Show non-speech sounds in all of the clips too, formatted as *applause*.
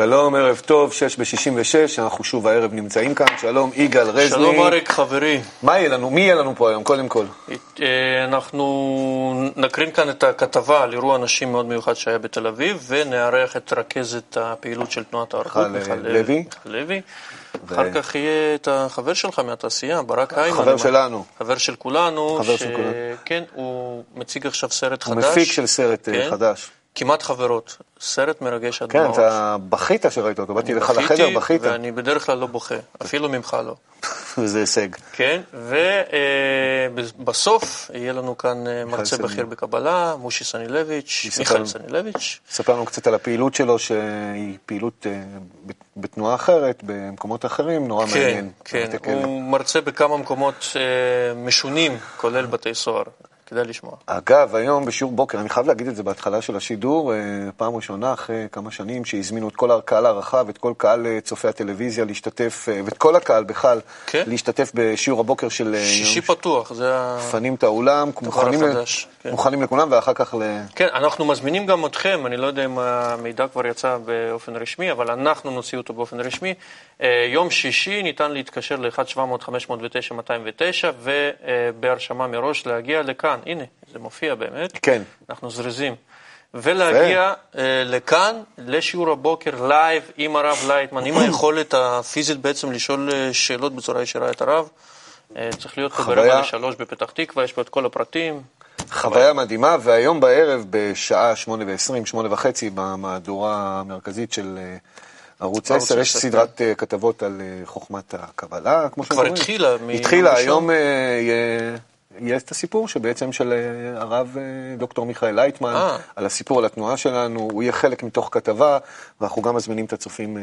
שלום, ערב טוב, שש בשישים ושש, אנחנו שוב הערב נמצאים כאן. שלום, יגאל רזני. שלום אריק, חברי. מה יהיה לנו? מי יהיה לנו פה היום, קודם כל? אה, אנחנו נקרין כאן את הכתבה על אירוע נשים מאוד מיוחד שהיה בתל אביב, ונארח את רכזת הפעילות של תנועת הערכות, מיכל לוי. מיכל לוי. אחר כך יהיה את החבר שלך מהתעשייה, ברק היימן. חבר שלנו. חבר של כולנו. חבר של כולנו. כן, הוא מציג עכשיו סרט הוא חדש. מפיק של סרט אה, כן. חדש. כמעט חברות. סרט מרגש עד כן, דמעות. אתה בכית שראית אותו, באתי לך לחדר, בכית. ואני בדרך כלל לא בוכה, אפילו ממך לא. *laughs* וזה הישג. כן, ובסוף יהיה לנו כאן אה, מרצה. בכיר בקבלה, מושי סנילביץ', מיכאל. סנילביץ'. ספר לנו קצת על הפעילות שלו, שהיא פעילות אה, בתנועה אחרת, במקומות אחרים, נורא כן, מעניין. כן, תסתכל. הוא מרצה בכמה מקומות אה, משונים, כולל בתי סוהר. כדאי לשמוע. אגב, היום בשיעור בוקר, אני חייב להגיד את זה בהתחלה של השידור, אה, פעם ראשונה אחרי כמה שנים שהזמינו את כל הקהל הרחב, את כל קהל אה, צופי הטלוויזיה להשתתף, אה, ואת כל הקהל בכלל, כן. להשתתף בשיעור הבוקר של שישי פתוח, זה ה... מפנים את האולם, מוכנים, ל- החדש, כן. מוכנים לכולם, ואחר כך ל... כן, אנחנו מזמינים גם אתכם, אני לא יודע אם המידע כבר יצא באופן רשמי, אבל אנחנו נוציא אותו באופן רשמי. יום שישי ניתן להתקשר ל-1-700-509-209 ובהרשמה מראש להגיע לכאן. הנה, זה מופיע באמת. כן. אנחנו זריזים. ולהגיע אה, לכאן, לשיעור הבוקר, לייב, עם הרב לייטמן, עם היכולת הפיזית בעצם לשאול אה, שאלות בצורה ישירה את הרב. אה, צריך להיות פה ברבע לשלוש בפתח תקווה, יש פה את כל הפרטים. חוויה מדהימה, והיום בערב בשעה שמונה ועשרים, שמונה וחצי, במהדורה המרכזית של ערוץ ערוץ 10, יש 10, סדרת אה, כתבות על חוכמת הקבלה, כמו כבר שאומרים. התחילה מ- התחילה, ראשון. היום יהיה את הסיפור שבעצם של אה, הרב אה, דוקטור מיכאל לייטמן, אה. על הסיפור על התנועה שלנו, הוא יהיה חלק מתוך כתבה, ואנחנו גם מזמינים את הצופים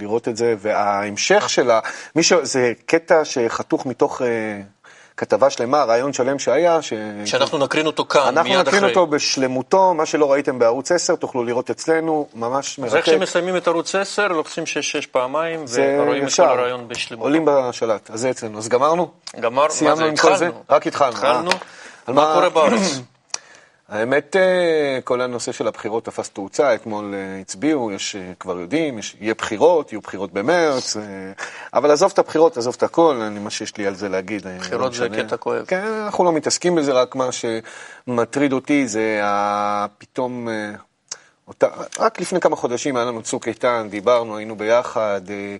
לראות את זה, וההמשך שלה, מי ש... זה קטע שחתוך מתוך כתבה שלמה, רעיון שלם שהיה, ש... שאנחנו נקרין אותו כאן, אנחנו מיד אחרי. נקרין אותו בשלמותו, מה שלא ראיתם בערוץ 10, תוכלו לראות אצלנו, ממש אז איך מרתק. שמסיימים את ערוץ 10, לוחצים 6-6 פעמיים, ורואים את כל ישר. הרעיון בשלמות. עולים בשלט, אז זה אצלנו. אז גמרנו? גמרנו, מה זה? התחלנו. רק התחלנו. התחלנו. אה. על מה קורה בארץ? *clears throat* האמת, אה, כל הנושא של הבחירות תפס תאוצה, אתמול אה, הצביעו, יש, אה, כבר יודעים, יש, יהיה בחירות, יהיו בחירות במרץ, אבל עזוב את הבחירות, עזוב את הכל, אני, מה שיש לי על זה להגיד. אה, בחירות לא זה. קטע כואב. כן, אנחנו לא מתעסקים בזה, רק מה שמטריד אותי זה פתאום... אותה, רק לפני כמה חודשים היה לנו צוק איתן, דיברנו, היינו ביחד, אה,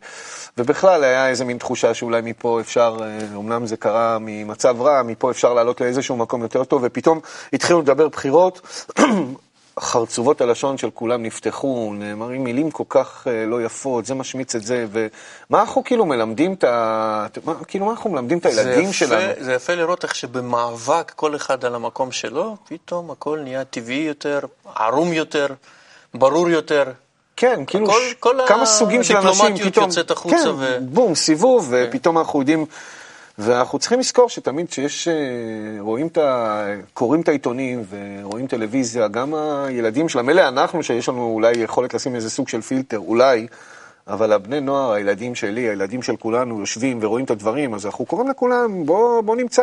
ובכלל היה איזה מין תחושה שאולי מפה אפשר, אה, אמנם זה קרה ממצב רע, מפה אפשר לעלות לאיזשהו מקום יותר טוב, ופתאום התחילו לדבר בחירות, חרצובות הלשון של כולם נפתחו, נאמרים מילים כל כך אה, לא יפות, זה משמיץ את זה, ומה אנחנו כאילו מלמדים את ה... כאילו מה אנחנו מלמדים את הילדים זה שלנו? יפה, זה יפה לראות איך שבמאבק כל אחד על המקום שלו, פתאום הכל נהיה טבעי יותר, ערום יותר, ברור יותר. כן, כאילו הכל- ש- כל כמה סוגים של אנשים הדיפלומטיות פתאום, יוצאת החוצה כן, ו- בום, סיבוב, ופתאום אנחנו יודעים, ואנחנו צריכים לזכור שתמיד כשיש, אה, רואים את ה... קוראים את העיתונים ורואים טלוויזיה, גם הילדים שלהם, מילא אנחנו שיש לנו אולי יכולת לשים איזה סוג של פילטר, אולי, אבל הבני נוער, הילדים שלי, הילדים של כולנו יושבים ורואים את הדברים, אז אנחנו קוראים לכולם, בוא, בוא נמצא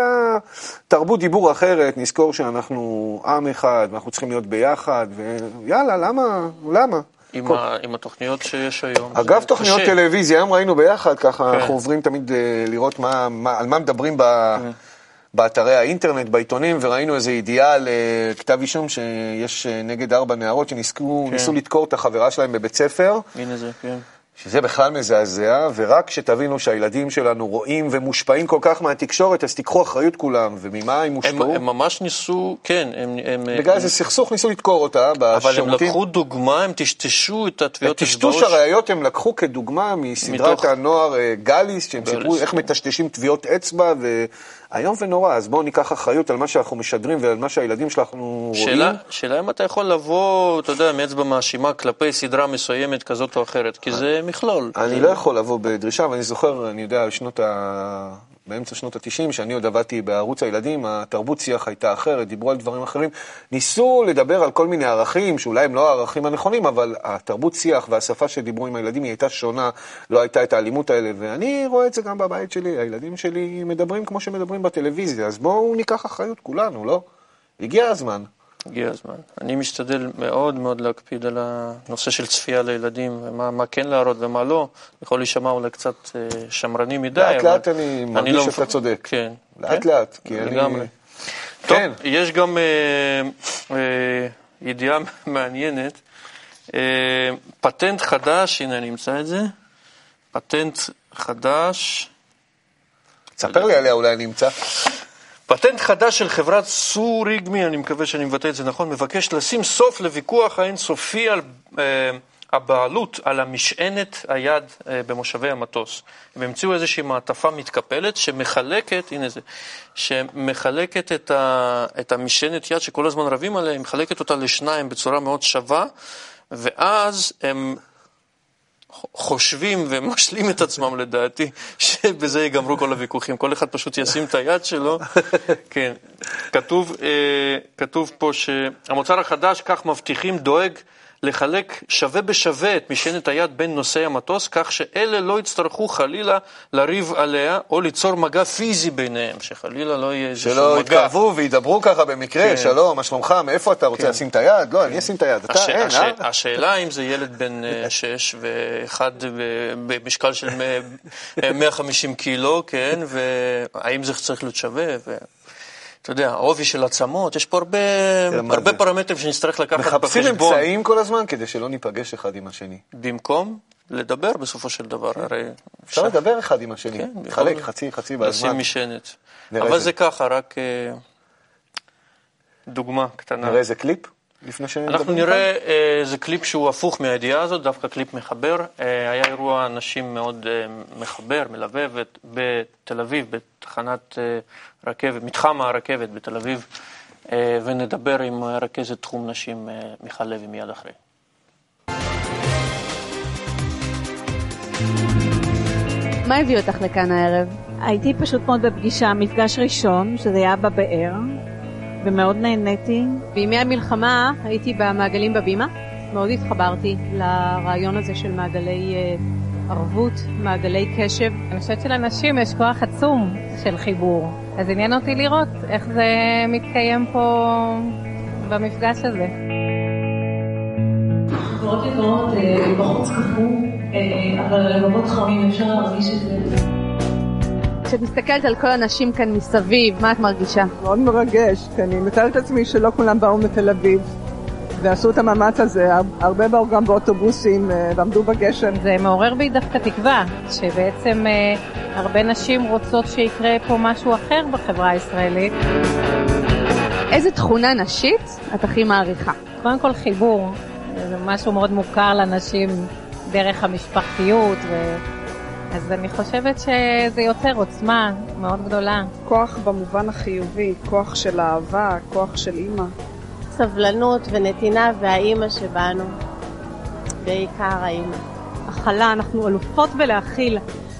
תרבות דיבור אחרת, נזכור שאנחנו עם אחד, ואנחנו צריכים להיות ביחד, ויאללה, למה? למה? עם, כל- ה, עם התוכניות שיש היום. אגב, תוכניות קשה. טלוויזיה, היום ראינו ביחד, ככה כן. אנחנו עוברים תמיד אה, לראות מה, מה, על מה מדברים ב, באתרי האינטרנט, בעיתונים, וראינו איזה ידיעה על אה, כתב אישום שיש אה, נגד ארבע נערות שניסו כן. לדקור את החברה שלהם בבית ספר, הנה זה, כן. שזה בכלל מזעזע, ורק שתבינו שהילדים שלנו רואים ומושפעים כל כך מהתקשורת, אז תיקחו אחריות כולם, וממה הם הם, הושפעו? הם ממש ניסו, כן, הם... הם בגלל הם, איזה סכסוך ניסו לדקור אותה אבל הם בשירותים. לקחו דוגמה, הם טשטשו את הטביעות טשטוש הראיות הם לקחו כדוגמה מסדרת מתוך- הנוער אה, גליס, שהם סיפרו איך. מטשטשים טביעות אצבע, ואיום ונורא, אז בואו ניקח אחריות על מה שאנחנו משדרים ועל מה שהילדים שלנו רואים. שאלה, שאלה אם אתה יכול לבוא, אתה יודע, מאצבע מאשימה כלפי סדרה מסוימת כזאת או אחרת, כי זה מכלול. אני זה- לא יכול לבוא בדרישה, ואני זוכר, אני יודע, שנות ה... באמצע שנות ה-90, שאני עוד עבדתי בערוץ הילדים, התרבות שיח הייתה אחרת, דיברו על דברים אחרים. ניסו לדבר על כל מיני ערכים, שאולי הם לא הערכים הנכונים, אבל התרבות שיח והשפה שדיברו עם הילדים היא הייתה שונה, לא הייתה את האלימות האלה, ואני רואה את זה גם בבית שלי, הילדים שלי מדברים כמו שמדברים בטלוויזיה, אז בואו ניקח אחריות כולנו, לא? הגיע הזמן. הגיע הזמן. אני משתדל מאוד מאוד להקפיד על הנושא של צפייה לילדים, ומה מה כן להראות ומה לא. יכול להישמע אולי קצת אה, שמרני מדי, לאט אבל... לאט אני מרגיש לא שאתה צודק. כן. לאט כן? לאט, כי אני... לגמרי. טוב, כן. יש גם אה, אה, ידיעה *laughs* מעניינת. אה, פטנט חדש, הנה אני אמצא את זה. פטנט חדש. תספר לי עליה, אולי אני אמצא. פטנט חדש של חברת סוריגמי, אני מקווה שאני מבטא את זה נכון, מבקש לשים סוף לוויכוח האינסופי על אה, הבעלות על המשענת היד אה, במושבי המטוס. הם המציאו איזושהי מעטפה מתקפלת שמחלקת, הנה זה, שמחלקת את, ה, את המשענת יד שכל הזמן רבים עליה, היא מחלקת אותה לשניים בצורה מאוד שווה, ואז הם חושבים ומשלים את עצמם לדעתי, שבזה ייגמרו כל הוויכוחים. כל אחד פשוט ישים את היד שלו. כן. כתוב, אה, כתוב פה שהמוצר החדש, כך מבטיחים, דואג לחלק שווה בשווה את משענת היד בין נוסעי המטוס, כך שאלה לא יצטרכו חלילה לריב עליה או ליצור מגע פיזי ביניהם, שחלילה לא יהיה איזשהו שלא מגע. יתקרבו וידברו ככה במקרה, כן. שלום, מה שלומך, מאיפה אתה רוצה כן. לשים את היד? לא, אני אשים את היד, אתה הש... אין, הש... אה? השאלה אם זה ילד בן אה, *laughs* שש ואחד במשקל של מ- אה, 150 קילו, כן, והאם זה צריך להיות שווה, ואתה יודע, העובי של עצמות, יש פה הרבה, מה הרבה? פרמטרים שנצטרך לקחת מחפשים בחשבון. אמצעים כל הזמן כדי שלא ניפגש אחד עם השני. במקום לדבר בסופו של דבר, הרי אפשר לדבר אחד עם השני, כן, יכול- חצי חצי לשים בזמן. משענת. נראה אבל זה. זה ככה, רק אה, דוגמה קטנה. נראה איזה קליפ לפני שנדבר. אנחנו נראה אה, איזה קליפ שהוא הפוך מהידיעה הזאת, דווקא קליפ מחבר. אה, היה אירוע נשים מאוד אה, מחבר, מלווה, בת- בתל אביב, בתחנת אה, רכבת, מתחם הרכבת בתל אביב, אה, ונדבר עם אה, רכזת תחום נשים אה, מיכל לוי מיד אחרי. מה הביא אותך לכאן הערב? הייתי פשוט מאוד בפגישה, מפגש ראשון, שזה היה בבאר, ומאוד נהניתי. בימי המלחמה הייתי במעגלים בבימה, מאוד התחברתי לרעיון הזה של מעגלי אה, ערבות, מעגלי קשב. אני חושבת שלנשים יש כוח עצום של חיבור. אז עניין אותי לראות איך זה מתקיים פה במפגש הזה. חברות יקרות, אה, בחוץ קפוא, אה, אבל הלבבות חמים, אפשר להרגיש את זה. כשאת מסתכלת על כל הנשים כאן מסביב, מה את מרגישה? מאוד מרגש, כי אני מתארת את עצמי שלא כולם באו מתל אביב ועשו את המאמץ הזה, הרבה באו גם באוטובוסים אה, ועמדו בגשם. זה מעורר בי דווקא תקווה, שבעצם אה, הרבה נשים רוצות שיקרה פה משהו אחר בחברה הישראלית. איזה תכונה נשית את הכי מעריכה? קודם כל חיבור, זה משהו מאוד מוכר לנשים דרך המשפחתיות, ו... אז אני חושבת שזה יוצר עוצמה מאוד גדולה. כוח במובן החיובי, כוח של אהבה, כוח של אימא. סבלנות ונתינה והאימא שבנו, בעיקר האימא. הכלה, אנחנו אלופות בלהכיל.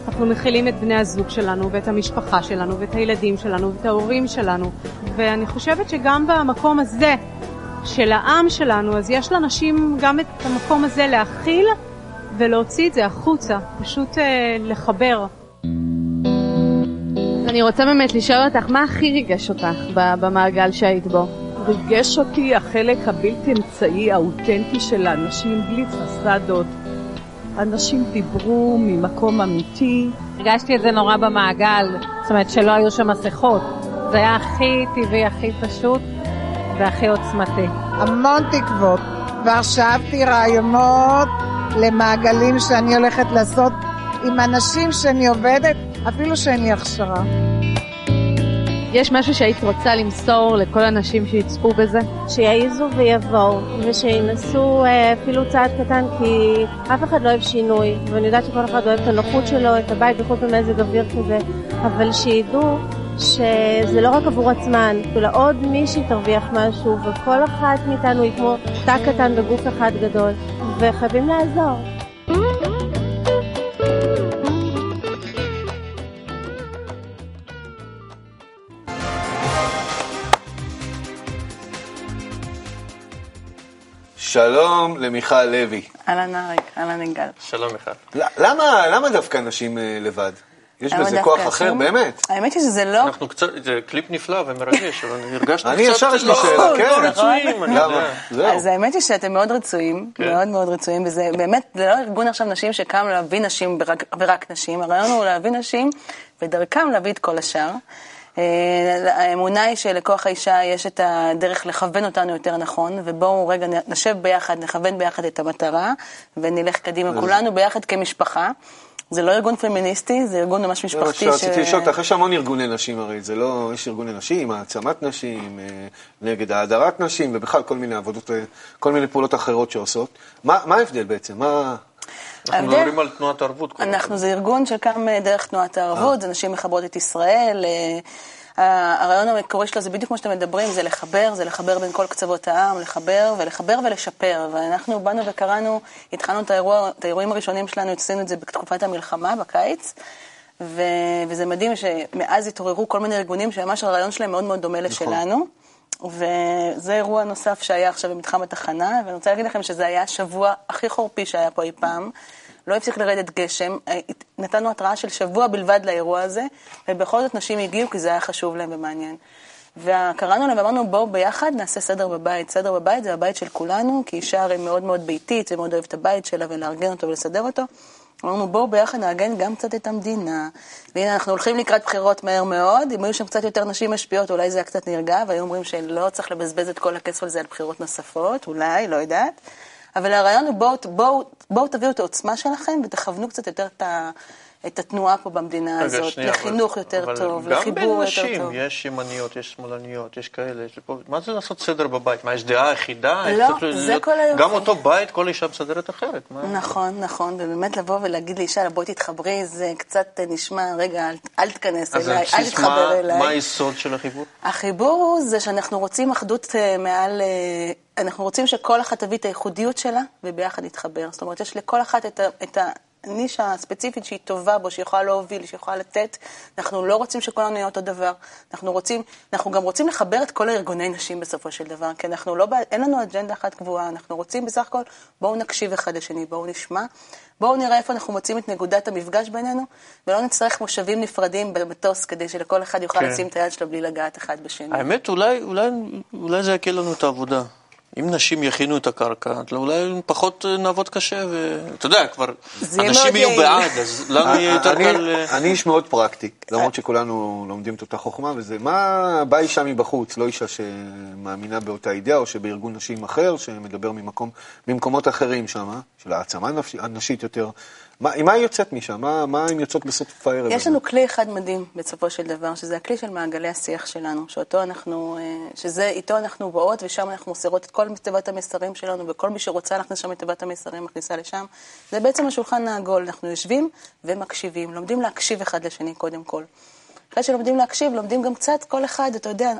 אנחנו מכילים את בני הזוג שלנו, ואת המשפחה שלנו, ואת הילדים שלנו, ואת ההורים שלנו. ואני חושבת שגם במקום הזה של העם שלנו, אז יש לנשים גם את המקום הזה להכיל ולהוציא את זה החוצה, פשוט אה, לחבר. אני רוצה באמת לשאול אותך, מה הכי ריגש אותך במעגל שהיית בו? ריגש אותי החלק הבלתי אמצעי, האותנטי של האנשים בלי פסדות. אנשים דיברו ממקום אמיתי. הרגשתי את זה נורא במעגל, זאת אומרת שלא היו שם מסכות. זה היה הכי טבעי, הכי פשוט והכי עוצמתי. המון תקוות. כבר שאבתי רעיונות למעגלים שאני הולכת לעשות עם אנשים שאני עובדת, אפילו שאין לי הכשרה. יש משהו שהיית רוצה למסור לכל הנשים שיצפו בזה? שיעיזו ויבואו, ושינסו אה, אפילו צעד קטן, כי אף אחד לא אוהב שינוי, ואני יודעת שכל אחד אוהב את הנוחות שלו, את הבית בכל פעם מזג אוויר כזה, אבל שידעו שזה לא רק עבור עצמן, אלא עוד מישהי תרוויח משהו, וכל אחת מאיתנו היא כמו תא קטן בגוף אחד גדול, וחייבים לעזור. שלום למיכל לוי. אהלן אריק, אהלן יגאל. שלום מיכל. למה, למה דווקא נשים אה, לבד? יש בזה כוח אחר, באמת. האמת היא שזה לא... אנחנו קצת, זה קליפ נפלא ומרגש, אבל הרגשנו קצת... אני ישר יש לי שאלה, לא כן. רצויים, אני למה? יודע. אז האמת היא שאתם מאוד רצויים, כן. מאוד מאוד רצויים, וזה באמת, זה לא ארגון עכשיו נשים שקם להביא נשים ורק, ורק נשים, הרעיון הוא להביא נשים, ודרכם להביא את כל השאר. אה, האמונה היא שלכוח האישה יש את הדרך לכוון אותנו יותר נכון, ובואו רגע נשב ביחד, נכוון ביחד את המטרה, ונלך קדימה כולנו ביחד כמשפחה. זה לא ארגון פמיניסטי, זה ארגון ממש מה משפחתי. שרציתי לשאול אותך, יש המון ארגוני נשים הרי, זה לא, יש ארגוני נשים, העצמת נשים, אה, נגד האדרת נשים, ובכלל כל מיני עבודות, אה, כל מיני פעולות אחרות שעושות. מה מה ההבדל בעצם? מה... אנחנו מדברים על תנועת ערבות. כל אנחנו זה ארגון שקם אה, דרך תנועת הערבות, זה נשים מחברות את ישראל. הרעיון המקורי שלו זה בדיוק כמו שאתם מדברים, זה לחבר, זה לחבר בין כל קצוות העם, לחבר ולחבר ולשפר. ואנחנו באנו וקראנו, התחלנו את, האירוע, את האירועים הראשונים שלנו, עשינו את זה בתקופת המלחמה, בקיץ. ו- וזה מדהים שמאז התעוררו כל מיני ארגונים שממש הרעיון שלהם מאוד מאוד דומה לשלנו. וזה אירוע נוסף שהיה עכשיו במתחם התחנה, ואני רוצה להגיד לכם שזה היה השבוע הכי חורפי שהיה פה אי פעם. לא הפסיק לרדת גשם, אה, נתנו התראה של שבוע בלבד לאירוע הזה, ובכל זאת נשים הגיעו כי זה היה חשוב להם ומעניין. וקראנו להם ואמרנו בואו ביחד נעשה סדר בבית. סדר בבית זה הבית של כולנו, כי אישה הרי מאוד מאוד ביתית ומאוד אוהבת את הבית שלה ולארגן אותו ולסדר אותו. אמרנו בואו ביחד נארגן גם קצת את המדינה. והנה אנחנו הולכים לקראת בחירות מהר מאוד, אם היו שם קצת יותר נשים משפיעות אולי זה היה קצת נרגע, והיו אומרים שלא צריך לבזבז את כל הכסף הזה על בחירות נוספות, אולי, לא יודעת. אבל הרעיון הוא בואו בוא, בוא תביאו את העוצמה שלכם ותכוונו קצת יותר את, ה, את התנועה פה במדינה הזאת, שנייה, לחינוך אבל- יותר אבל טוב, גם לחיבור בין יותר נשים, טוב. יש ימניות, יש שמאלניות, יש כאלה, יש פה... מה זה לעשות סדר בבית? מה, יש דעה אחידה? לא, זה להיות- כל היופי. גם אותו בית, כל אישה מסדרת אחרת. מה? נכון, נכון, ובאמת לבוא ולהגיד לאישה, בואי תתחברי, זה קצת נשמע, רגע, אל, אל תיכנס על אליי, אל תתחבר מה- אליי. מה היסוד של החיבור? החיבור הוא זה שאנחנו רוצים אחדות אה, מעל... אה, אנחנו רוצים שכל אחת תביא את הייחודיות שלה וביחד נתחבר. זאת אומרת, יש לכל אחת את, ה, את הנישה הספציפית שהיא טובה בו, שהיא יכולה להוביל, שהיא יכולה לתת. אנחנו לא רוצים שכולנו נהיה אותו דבר. אנחנו רוצים, אנחנו גם רוצים לחבר את כל הארגוני נשים בסופו של דבר, כי אנחנו לא, אין לנו אג'נדה אחת קבועה, אנחנו רוצים בסך הכל, בואו נקשיב אחד לשני, בואו נשמע, בואו נראה איפה אנחנו מוצאים את נקודת המפגש בינינו, ולא נצטרך מושבים נפרדים במטוס כדי שלכל אחד יוכל כן. לשים את היד שלו בלי לגעת אחד בשני. האמת, אולי, אולי, אולי זה יקל לנו את העבודה. אם נשים יכינו את הקרקע, אז אולי פחות נעבוד קשה, ואתה יודע, כבר אנשים יהיו. בעד, אז לנו יהיה יותר אני- קל... אה, אני איש מאוד פרקטי, למרות שכולנו לומדים את אותה חוכמה, וזה מה באה אישה מבחוץ, לא אישה שמאמינה באותה אידאה, או שבארגון נשים אחר, שמדבר ממקום, ממקומות אחרים שם, של העצמה הנשית יותר. מה- מה היא יוצאת משם? מה הן יוצאות בסוף הערב? יש? לנו כלי אחד מדהים בסופו של דבר, שזה הכלי של מעגלי השיח שלנו, שאותו אנחנו, אה, שזה איתו אנחנו באות ושם אנחנו מוסרות את כל תיבת המסרים שלנו, וכל מי שרוצה להכניס שם את תיבת המסרים מכניסה לשם. זה בעצם השולחן העגול, אנחנו יושבים ומקשיבים, לומדים להקשיב אחד לשני קודם כל. אחרי שלומדים להקשיב, לומדים גם קצת, כל אחד, אתה יודע,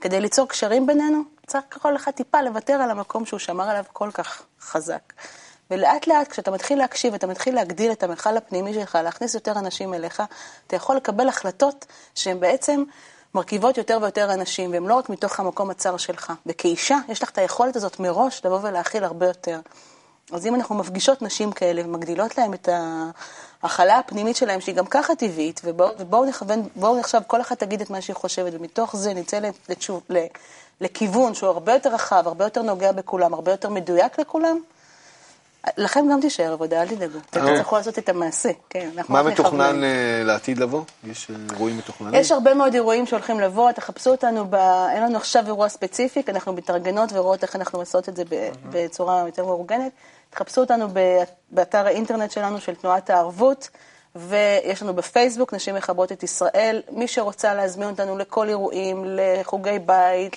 כדי ליצור קשרים בינינו, צריך כל אחד טיפה לוותר על המקום שהוא שמר עליו כל כך חזק. ולאט לאט, כשאתה מתחיל להקשיב, אתה מתחיל להגדיל את המכל הפנימי שלך, להכניס יותר אנשים אליך, אתה יכול לקבל החלטות שהן בעצם מרכיבות יותר ויותר אנשים, והן לא רק מתוך המקום הצר שלך. וכאישה, יש לך את היכולת הזאת מראש לבוא ולהכיל הרבה יותר. אז אם אנחנו מפגישות נשים כאלה ומגדילות להן את ההכלה הפנימית שלהן, שהיא גם ככה טבעית, ובואו ובוא נכוון, בואו עכשיו כל אחת תגיד את מה שהיא חושבת, ומתוך זה נצא לתשוב, לכיוון שהוא הרבה יותר רחב, הרבה יותר נוגע בכולם, הרבה יותר מדויק לכולם, לכם גם תישאר עבודה, אל תדאגו. אתם אה. תצטרכו לעשות את המעשה, כן. מה מתוכנן. אה, לעתיד לבוא? יש אה, אירועים מתוכננים? יש הרבה מאוד אירועים שהולכים לבוא, תחפשו אותנו. אין לנו עכשיו אירוע ספציפי, אנחנו מתארגנות ורואות איך אנחנו עושות את זה. בצורה יותר מאורגנת. תחפשו אותנו. באתר האינטרנט שלנו של תנועת הערבות, ויש לנו בפייסבוק, נשים מחברות את ישראל. מי שרוצה להזמין אותנו לכל אירועים, לחוגי בית.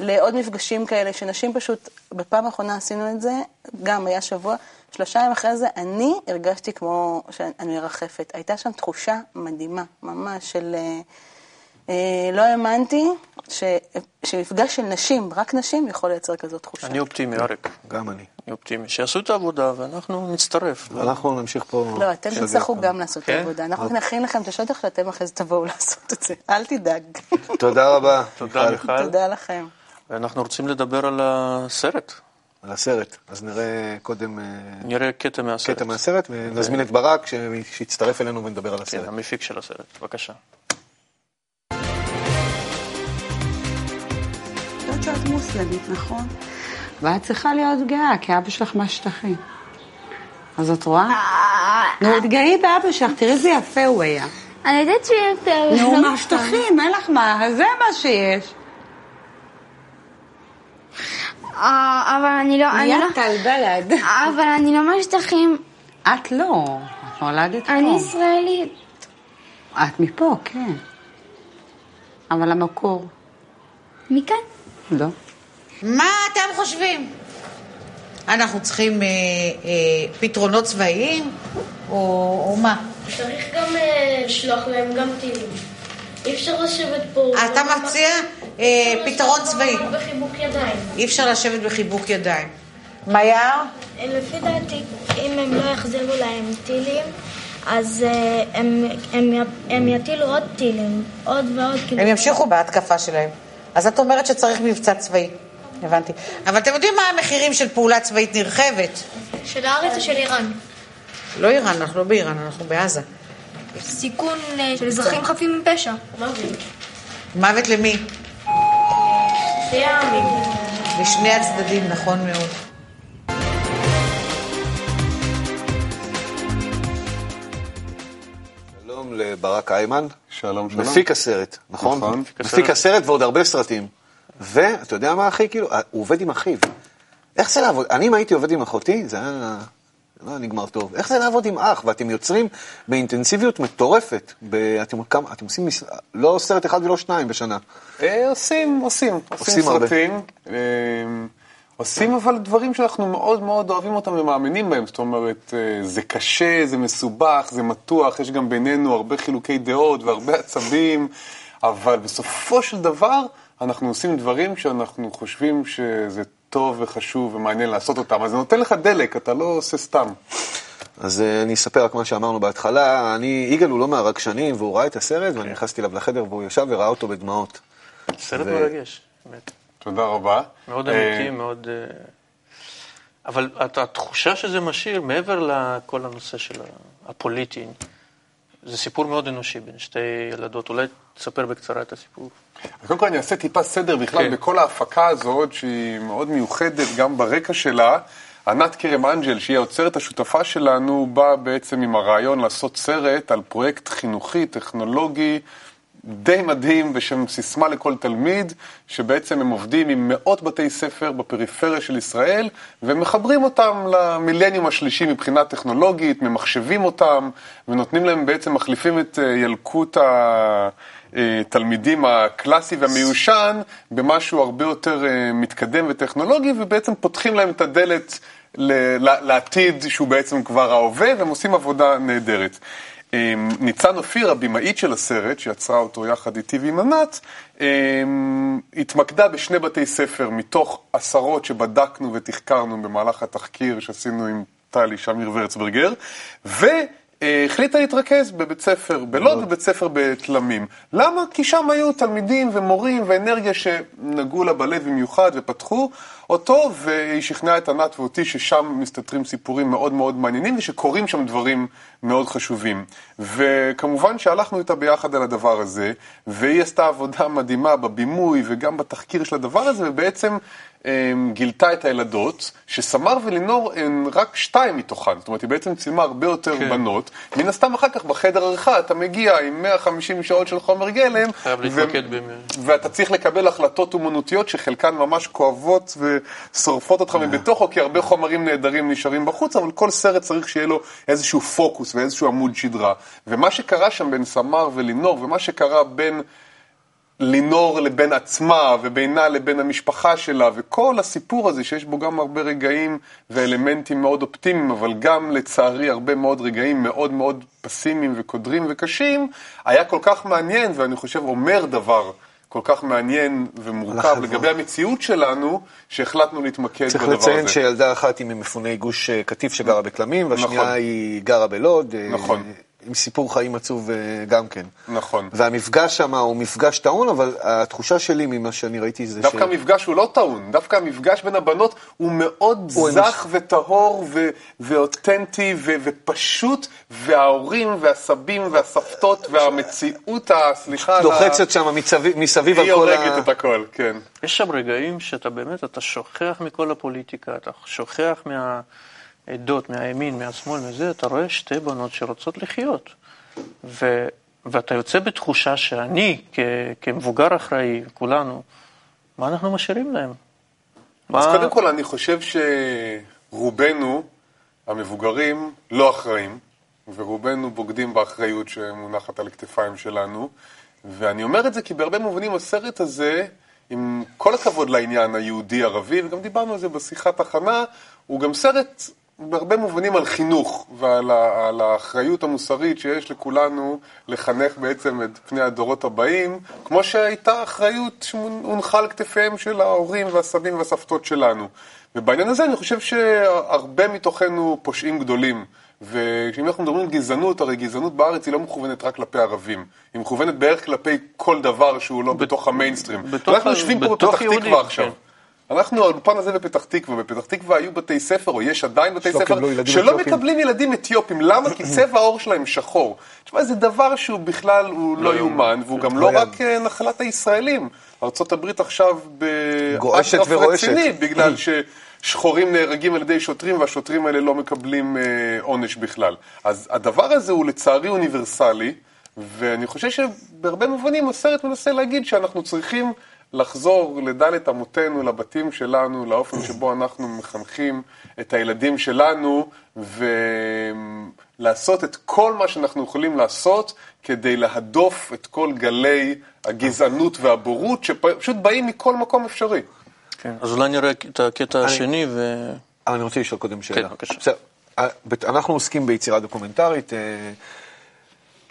לעוד מפגשים כאלה, שנשים פשוט, בפעם האחרונה עשינו את זה, גם היה שבוע, שלושה ימים אחרי זה, אני הרגשתי כמו שאני מרחפת. הייתה שם תחושה מדהימה, ממש של... אה, אה, לא האמנתי ש, שמפגש של נשים, רק נשים, יכול לייצר כזאת תחושה. אני אופטימי, אריק. גם אני. אני אופטימי. שיעשו את העבודה ואנחנו נצטרף. אנחנו נמשיך פה... לא, אתם. תצטרכו גם לעשות את כן? העבודה. אנחנו נכין לכם את השטח שאתם אחרי זה תבואו *laughs* לעשות את זה. אל תדאג. תודה רבה. תודה, מיכל. תודה לכם. ואנחנו רוצים לדבר על הסרט. על הסרט. אז נראה קודם... אה, נראה קטע מהסרט. קטע מהסרט, ונזמין את ברק שיצטרף אלינו ונדבר על הסרט. כן, המפיק של הסרט. בבקשה. שאת מוסלמית, נכון? ואת צריכה להיות גאה, כי אבא שלך מהשטחים. אז את רואה? נו, תגאי באבא שלך, תראי איזה יפה הוא היה. אני יודעת שהוא יפה. נו, מהשטחים, אין לך מה, זה מה שיש. אה, אבל אני לא... אני יא לא... טל בלד. אבל אני לא מהשטחים. את לא, את נולדת פה. אני ישראלית. את מפה, כן. אבל המקור. מכאן? לא. מה אתם חושבים? אנחנו צריכים אה, אה, פתרונות צבאיים, או, או מה? צריך גם אה, לשלוח להם גם טילים. אי אפשר לשבת פה... אתה מציע אה, פתרון צבאי. ידיים. אי אפשר לשבת בחיבוק ידיים. מייר? לפי דעתי, אם הם לא יחזירו להם טילים, אז אה, הם, הם, הם יטילו עוד טילים, עוד ועוד כאילו... הם ימשיכו בהתקפה שלהם. אז את אומרת שצריך מבצע צבאי. הבנתי. אבל אתם יודעים מה המחירים של פעולה צבאית נרחבת? של הארץ או של איראן? לא איראן, אנחנו לא באיראן, אנחנו בעזה. סיכון אה, של אזרחים חפים מפשע. מוות למי? שתי העמים. לשני הצדדים, נכון מאוד. שלום לברק איימן. שלום, שלום. מפיק הסרט, נכון? נכון. מפיק הסרט ועוד הרבה סרטים. ואתה יודע מה הכי, כאילו, הוא עובד עם אחיו. איך זה לעבוד? אני, אם הייתי עובד עם אחותי, זה היה... לא נגמר טוב. איך זה לעבוד עם אח? ואתם יוצרים באינטנסיביות מטורפת. אתם, כמה, אתם עושים מס... לא סרט אחד ולא שניים בשנה. אה, עושים, עושים. עושים סרטים. אה, עושים אבל דברים שאנחנו מאוד מאוד אוהבים אותם ומאמינים בהם. זאת אומרת, אה, זה קשה, זה מסובך, זה מתוח, יש גם בינינו הרבה חילוקי דעות והרבה עצבים, אבל בסופו של דבר אנחנו עושים דברים שאנחנו חושבים שזה טוב וחשוב ומעניין לעשות אותם, אז זה נותן לך דלק, אתה לא עושה סתם. אז uh, אני אספר רק מה שאמרנו בהתחלה. אני, יגאל הוא לא מהרגשנים, והוא ראה את הסרט, ואני נכנסתי אליו לחדר והוא ישב וראה אותו בדמעות. סרט ו... מרגש, באמת. תודה רבה. מאוד אמיתי, מאוד... אבל התחושה שזה משאיר, מעבר לכל הנושא של הפוליטי, זה סיפור מאוד אנושי בין שתי ילדות. אולי תספר בקצרה את הסיפור. קודם כל אני אעשה טיפה סדר בכלל כן. בכל ההפקה הזאת, שהיא מאוד מיוחדת גם ברקע שלה. ענת כרם אנג'ל, שהיא האוצרת השותפה שלנו, באה בעצם עם הרעיון לעשות סרט על פרויקט חינוכי, טכנולוגי, די מדהים בשם סיסמה לכל תלמיד, שבעצם הם עובדים עם מאות בתי ספר בפריפריה של ישראל, ומחברים אותם למילניום השלישי מבחינה טכנולוגית, ממחשבים אותם, ונותנים להם בעצם, מחליפים את ילקוט התלמידים הקלאסי והמיושן במשהו הרבה יותר מתקדם וטכנולוגי, ובעצם פותחים להם את הדלת לעתיד שהוא בעצם כבר ההווה, והם עושים עבודה נהדרת. ניצן אופיר, הבמאית של הסרט, שיצרה אותו יחד איתי ועם ענת, התמקדה בשני בתי ספר מתוך עשרות שבדקנו ותחקרנו במהלך התחקיר שעשינו עם טלי שמיר ורצברגר, ו... החליטה להתרכז בבית ספר בלוד ובית ספר בתלמים. למה? כי שם היו תלמידים ומורים ואנרגיה שנגעו לה בלב במיוחד ופתחו אותו, והיא שכנעה את ענת ואותי ששם מסתתרים סיפורים מאוד מאוד מעניינים ושקורים שם דברים מאוד חשובים. וכמובן שהלכנו איתה ביחד על הדבר הזה, והיא עשתה עבודה מדהימה בבימוי וגם בתחקיר של הדבר הזה, ובעצם גילתה את הילדות, שסמר ולינור הן רק שתיים מתוכן, זאת אומרת, היא בעצם צילמה הרבה יותר כן. בנות. מן הסתם אחר כך בחדר עריכה אתה מגיע עם 150 שעות של חומר גלם, ו... ואתה צריך לקבל החלטות אומנותיות שחלקן ממש כואבות ושורפות אותך מבתוכו, כי הרבה חומרים נהדרים נשארים בחוץ, אבל כל סרט צריך שיהיה לו איזשהו פוקוס ואיזשהו עמוד שדרה. ומה שקרה שם בין סמר ולינור, ומה שקרה בין... לינור לבין עצמה ובינה לבין המשפחה שלה וכל הסיפור הזה שיש בו גם הרבה רגעים ואלמנטים מאוד אופטימיים אבל גם לצערי הרבה מאוד רגעים מאוד מאוד פסימיים וקודרים וקשים היה כל כך מעניין ואני חושב אומר דבר כל כך מעניין ומורכב לגבי המציאות שלנו, שהחלטנו להתמקד בדבר הזה. צריך לציין שילדה אחת היא ממפוני גוש קטיף שגרה בכלמים, והשנייה נכון. היא גרה בלוד. נכון. עם סיפור חיים עצוב אה, גם כן. נכון. והמפגש שם הוא מפגש טעון, אבל התחושה שלי ממה שאני ראיתי זה דווקא ש... דווקא המפגש הוא לא טעון, דווקא המפגש בין הבנות הוא מאוד הוא זך אנוש... וטהור ו... ואותנטי ו... ופשוט, וההורים והסבים והסבתות והמציאות, סליחה, לוחצת לה... שם מסביב, מסביב על כל ה... היא הורגת את הכל, כן. יש שם רגעים שאתה באמת, אתה שוכח מכל הפוליטיקה, אתה שוכח מה... עדות, מהימין, מהשמאל, מזה, אתה רואה שתי בנות שרוצות לחיות. ו, ואתה יוצא בתחושה שאני, כ, כמבוגר אחראי, כולנו, מה אנחנו משאירים להם? אז מה... קודם כל, אני חושב שרובנו, המבוגרים, לא אחראים, ורובנו בוגדים באחריות שמונחת על הכתפיים שלנו. ואני אומר את זה כי בהרבה מובנים הסרט הזה, עם כל הכבוד לעניין היהודי-ערבי, וגם דיברנו על זה בשיחת הכנה, הוא גם סרט בהרבה מובנים על חינוך ועל על האחריות המוסרית שיש לכולנו לחנך בעצם את פני הדורות הבאים, כמו שהייתה אחריות שהונחה על כתפיהם של ההורים והסבים והסבתות שלנו. ובעניין הזה אני חושב שהרבה מתוכנו פושעים גדולים. וכשאם אנחנו מדברים על גזענות, הרי גזענות בארץ היא לא מכוונת רק כלפי ערבים, היא מכוונת בערך כלפי כל דבר שהוא לא בתוך המיינסטרים. אנחנו יושבים פה בפתח תקווה עכשיו. כן. אנחנו, האולפן הזה בפתח תקווה, בפתח תקווה היו בתי ספר, או יש עדיין בתי ספר, שלא מקבלים ילדים אתיופים. למה? כי *coughs* צבע העור שלהם שחור. תשמע, זה דבר שהוא בכלל, הוא לא, לא יאומן, והוא גם לא רק אה, נחלת הישראלים. ארה"ב עכשיו באטרף רציני, בגלל *coughs* ששחורים נהרגים על ידי שוטרים, והשוטרים האלה לא מקבלים אה, עונש בכלל. אז הדבר הזה הוא לצערי אוניברסלי, ואני חושב שבהרבה מובנים הסרט מנסה להגיד שאנחנו צריכים... לחזור לדלת אמותינו, לבתים שלנו, לאופן שבו אנחנו מחנכים את הילדים שלנו, ולעשות את כל מה שאנחנו יכולים לעשות כדי להדוף את כל גלי הגזענות והבורות, שפשוט באים מכל מקום אפשרי. כן, אז אולי נראה את הקטע השני ו... אני רוצה לשאול קודם שאלה. כן, בבקשה. אנחנו עוסקים ביצירה דוקומנטרית.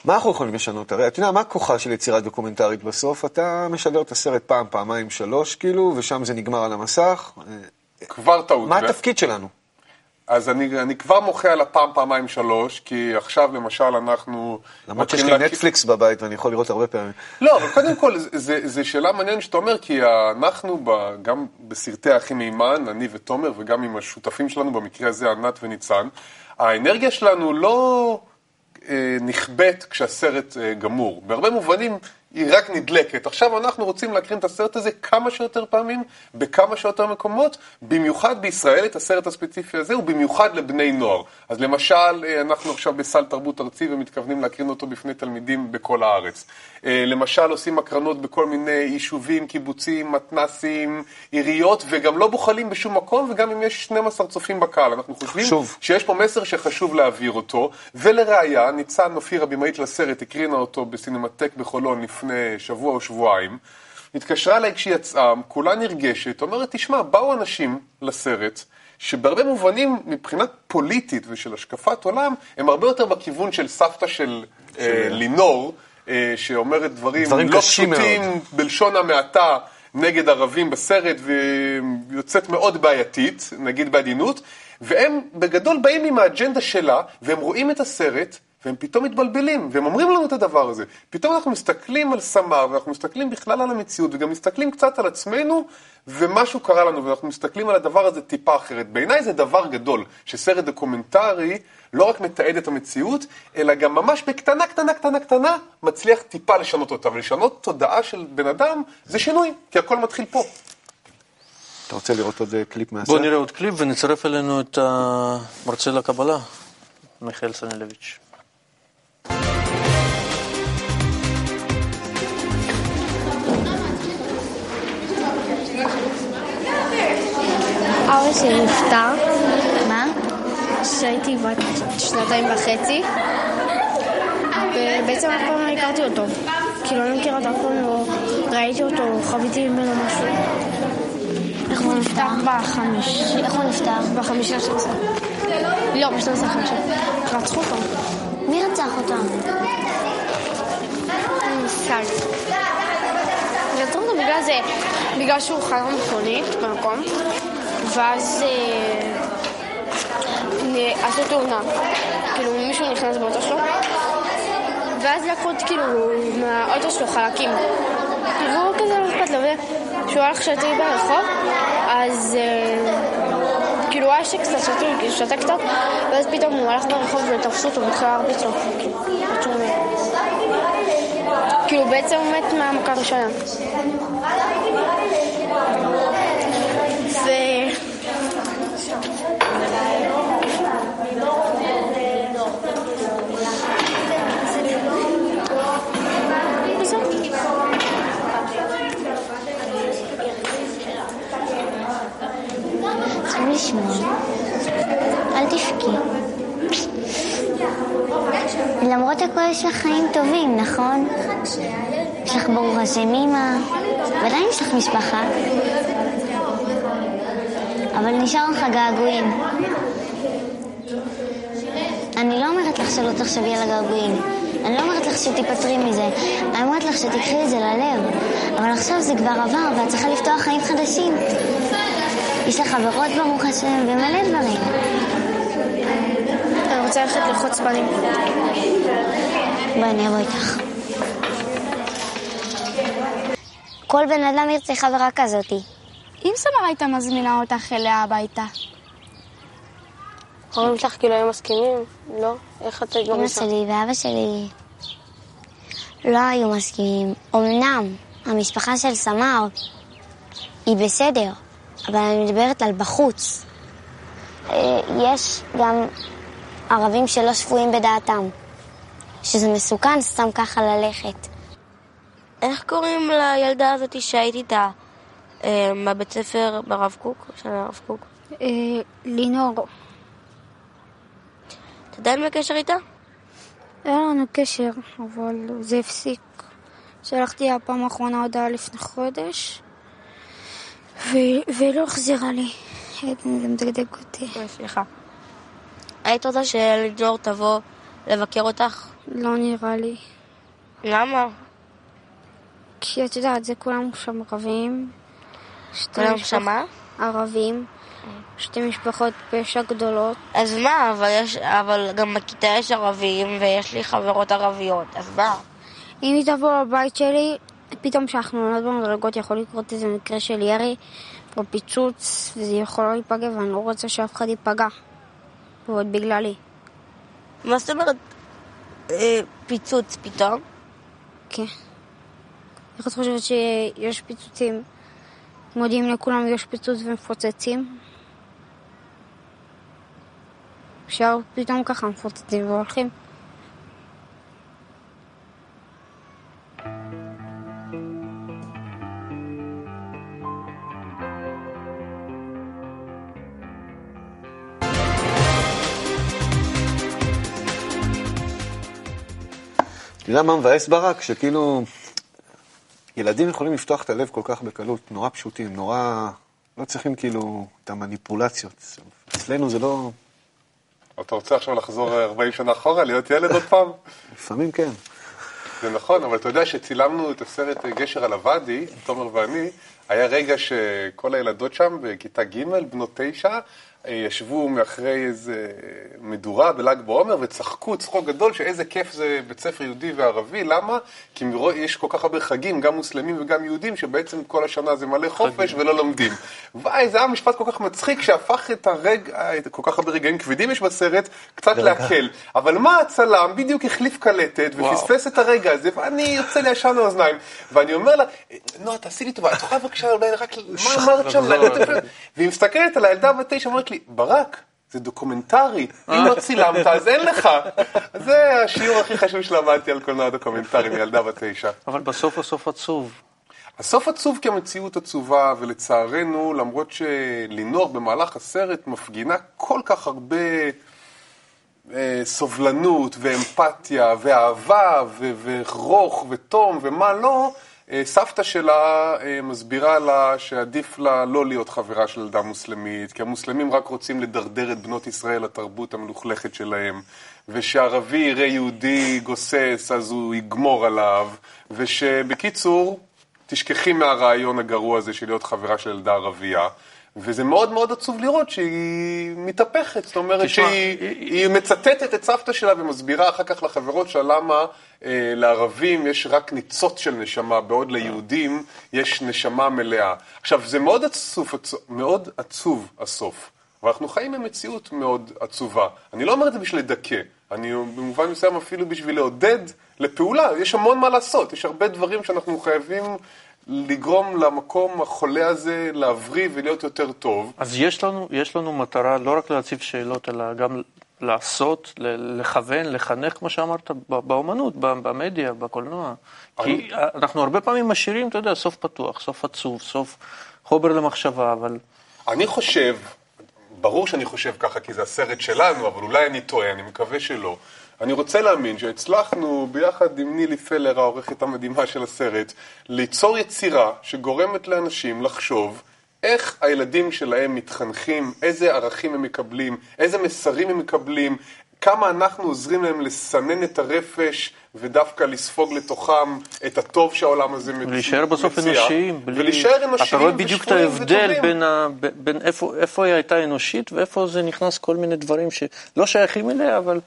מה אנחנו יכולים לשנות? הרי אתה יודע, מה כוחה של יצירה דוקומנטרית בסוף? אתה משדר את הסרט פעם, פעמיים, שלוש, כאילו, ושם זה נגמר על המסך. כבר טעות. מה התפקיד שלנו? אז אני, אני כבר מוחה על הפעם, פעמיים, שלוש, כי עכשיו למשל אנחנו... למרות שיש לי להק... נטפליקס בבית ואני יכול לראות הרבה פעמים. לא, אבל קודם כל, זו שאלה מעניינת שאתה אומר, כי אנחנו, ב, גם בסרטי האחים מימן, אני ותומר, וגם עם השותפים שלנו, במקרה הזה ענת וניצן, האנרגיה שלנו לא... אה, נכבאת כשהסרט אה, גמור. בהרבה מובנים היא רק נדלקת. עכשיו אנחנו רוצים להקרין את הסרט הזה כמה שיותר פעמים, בכמה שיותר מקומות, במיוחד בישראל, את הסרט הספציפי הזה, ובמיוחד לבני נוער. אז למשל, אה, אנחנו עכשיו בסל תרבות ארצי ומתכוונים להקרין אותו בפני תלמידים בכל הארץ. אה, למשל, עושים הקרנות בכל מיני יישובים, קיבוצים, מתנסים, עיריות, וגם לא בוחלים בשום מקום, וגם אם יש 12 צופים בקהל. אנחנו חושבים חשוב. שיש פה מסר שחשוב להעביר אותו, ולראיה, ניצן אופיר, הבמאית לסרט, הקרינה אותו בסינמטק בחולון לפני שבוע או שבועיים. התקשרה אליי כשהיא יצאה, כולה נרגשת, אומרת, תשמע, באו אנשים לסרט, שבהרבה מובנים, מבחינת פוליטית ושל השקפת עולם, הם הרבה יותר בכיוון של סבתא של אה, לינור, אה, שאומרת דברים, דברים לא פשוטים, מאוד. בלשון המעטה, נגד ערבים בסרט, ויוצאת מאוד בעייתית, נגיד בעדינות, והם בגדול באים עם האג'נדה שלה, והם רואים את הסרט, והם פתאום מתבלבלים, והם אומרים לנו את הדבר הזה. פתאום אנחנו מסתכלים על סמר, ואנחנו מסתכלים בכלל על המציאות, וגם מסתכלים קצת על עצמנו, ומשהו קרה לנו, ואנחנו מסתכלים על הדבר הזה טיפה אחרת. בעיניי זה דבר גדול, שסרט דוקומנטרי לא רק מתעד את המציאות, אלא גם ממש בקטנה, קטנה, קטנה, קטנה, מצליח טיפה לשנות אותה. ולשנות תודעה של בן אדם זה שינוי, כי הכל מתחיל פה. אתה רוצה לראות עוד קליפ מהסרט? בוא נראה עוד קליפ ונצרף אלינו את המרצה לקבלה, מיכאל סנילביץ'. אבא שלי נפטר. מה? כשהייתי בת שנתיים וחצי. ובעצם אף פעם לא הכרתי אותו. כאילו, אני לא מכירה אותו, אף פעם לא ראיתי אותו, חוויתי ממנו משהו. איך הוא נפטר? בחמישי. איך הוא נפטר? בחמישי עשרה. לא, בשנת עשרה חמישי. רצחו אותו. מי רצח אותו? סל. רצחו אותו בגלל זה, בגלל שהוא חלם מכונית במקום. ואז אה, עשו תאונה. כאילו מישהו נכנס באוטו שלו, ואז לקחו כאילו מהאוטו שלו חלקים. והוא כזה לא אכפת לו, וכשהוא הלך שתי ברחוב, אז אה, כאילו היה שקט קצת, שתה, כאילו שתה קצת, ואז פתאום הוא הלך ברחוב ותפסו אותו והתחיל להרביץ לו. כאילו בעצם הוא מת מהמכה הראשונה. ו... לשמוע. אל תבכי. למרות הכל יש לך חיים טובים, נכון? יש לך ברוך השם אימא, ודאי יש לך משפחה. אבל נשאר לך געגועים. אני לא אומרת לך שלא תחשבי על הגעגועים. אני לא אומרת לך שתיפטרי מזה. אני אומרת לך שתיקחי את זה ללב. אבל עכשיו זה כבר עבר, ואת צריכה לפתוח חיים חדשים. יש לך חברות ברוך השם, ומלא דברים. אני רוצה ללכת ללחוץ פנים. בואי, אני אבוא איתך. כל בן אדם ירצה חברה כזאתי. אם סמר הייתה מזמינה אותך אליה הביתה. ההורים שלך כאילו היו מסכימים? לא? איך את היית אמא שלי ואבא שלי לא היו מסכימים. אמנם המשפחה של סמר היא בסדר, אבל אני מדברת על בחוץ. אה, יש גם ערבים שלא שפויים בדעתם, שזה מסוכן סתם ככה ללכת. איך קוראים לילדה הזאת שהיית איתה אה, בבית ספר ברב קוק? של הרב קוק? לינור. את עדיין בקשר איתה? היה לנו קשר, אבל זה הפסיק. שלחתי לה פעם האחרונה הודעה לפני חודש, והיא לא החזירה לי. זה מדגדג אותי. סליחה. היית רוצה שלינור תבוא לבקר אותך? לא נראה לי. למה? כי את יודעת, זה כולם שם ערבים. כולם שם מה? ערבים. שתי משפחות פשע גדולות. אז מה, אבל, יש, אבל גם בכיתה יש ערבים ויש לי חברות ערביות, אז מה? אם היא תבוא לבית שלי, פתאום כשאנחנו עולות במדרגות יכול לקרות איזה מקרה של ירי או פיצוץ, וזה יכול לא להיפגע, ואני לא רוצה שאף אחד ייפגע. ועוד בגללי. מה זאת אומרת אה, פיצוץ פתאום? כן. איך את חושבת שיש פיצוצים? מודיעים לכולם יש פיצוץ ומפוצצים? אפשר פתאום ככה מפוצצים והולכים. יודע מה מבאס ברק? שכאילו, ילדים יכולים לפתוח את הלב כל כך בקלות, נורא פשוטים, נורא... לא צריכים כאילו את המניפולציות. אצלנו זה לא... אתה רוצה עכשיו לחזור 40 שנה אחורה, להיות ילד עוד פעם? *laughs* לפעמים כן. זה נכון, אבל אתה יודע שצילמנו את הסרט גשר על הוואדי, תומר ואני, היה רגע שכל הילדות שם בכיתה ג', בנות תשע, ישבו מאחרי איזה מדורה בל"ג בעומר וצחקו צחוק גדול שאיזה כיף זה בית ספר יהודי וערבי, למה? כי יש כל כך הרבה חגים, גם מוסלמים וגם יהודים, שבעצם כל השנה זה מלא חופש ולא לומדים. וואי, זה היה משפט כל כך מצחיק שהפך את הרגע, את כל כך הרבה רגעים כבדים יש בסרט, קצת. להקל. אבל מה הצלם בדיוק החליף קלטת ופספס את הרגע הזה, ואני יוצא לי ישן לאוזניים. ואני אומר לה, נועה, תעשי לי טובה, את יכולה בבקשה אולי רק, מה אמרת שם? והיא מסתכלת על הילדה בת תשע, אומרת לי, ברק, זה דוקומנטרי, אם לא צילמת אז אין לך. *laughs* זה השיעור הכי חשוב שלמדתי על קולנוע דוקומנטרי מילדה בת תשע. אבל בסוף הסוף עצוב. הסוף עצוב כי המציאות עצובה, ולצערנו, למרות שלינור במהלך הסרט מפגינה כל כך הרבה אה, סובלנות ואמפתיה ואהבה ורוך ותום ומה לא, סבתא שלה אה, מסבירה לה שעדיף לה לא להיות חברה של ילדה מוסלמית, כי המוסלמים רק רוצים לדרדר את בנות ישראל לתרבות המלוכלכת שלהם, ושערבי יראה יהודי גוסס אז הוא יגמור עליו, ושבקיצור, תשכחי מהרעיון הגרוע הזה של להיות חברה של ילדה ערבייה. וזה מאוד מאוד עצוב לראות שהיא מתהפכת, זאת אומרת תשמע, שהיא היא... היא מצטטת את סבתא שלה ומסבירה אחר כך לחברות שלה למה אה, לערבים יש רק ניצוץ של נשמה, בעוד ליהודים יש נשמה מלאה. עכשיו, זה מאוד עצוב, עצוב, מאוד עצוב הסוף, ואנחנו חיים במציאות מאוד עצובה. אני לא אומר את זה בשביל לדכא, אני במובן מסוים אפילו בשביל לעודד לפעולה, יש המון מה לעשות, יש הרבה דברים שאנחנו חייבים לגרום למקום החולה הזה להבריא ולהיות יותר טוב. אז יש לנו, יש לנו מטרה לא רק להציב שאלות, אלא גם לעשות, לכוון, לחנך, כמו שאמרת, באומנות, במדיה, בקולנוע. כי אנחנו הרבה פעמים משאירים, אתה יודע, סוף פתוח, סוף עצוב, סוף חובר למחשבה, אבל... אני חושב, ברור שאני חושב ככה כי זה הסרט שלנו, אבל אולי אני טועה, אני מקווה שלא. אני רוצה להאמין שהצלחנו, ביחד עם נילי פלר, העורכת המדהימה של הסרט, ליצור יצירה שגורמת לאנשים לחשוב איך הילדים שלהם מתחנכים, איזה ערכים הם מקבלים, איזה מסרים הם מקבלים, כמה אנחנו עוזרים להם לסנן את הרפש ודווקא לספוג לתוכם את הטוב שהעולם הזה מציע. ולהישאר בסוף אנושיים. בלי... ולהישאר אנושיים אתה רואה בדיוק את ההבדל בין, ה... בין איפה, איפה היא הייתה אנושית ואיפה זה נכנס כל מיני דברים שלא שייכים אליה, אבל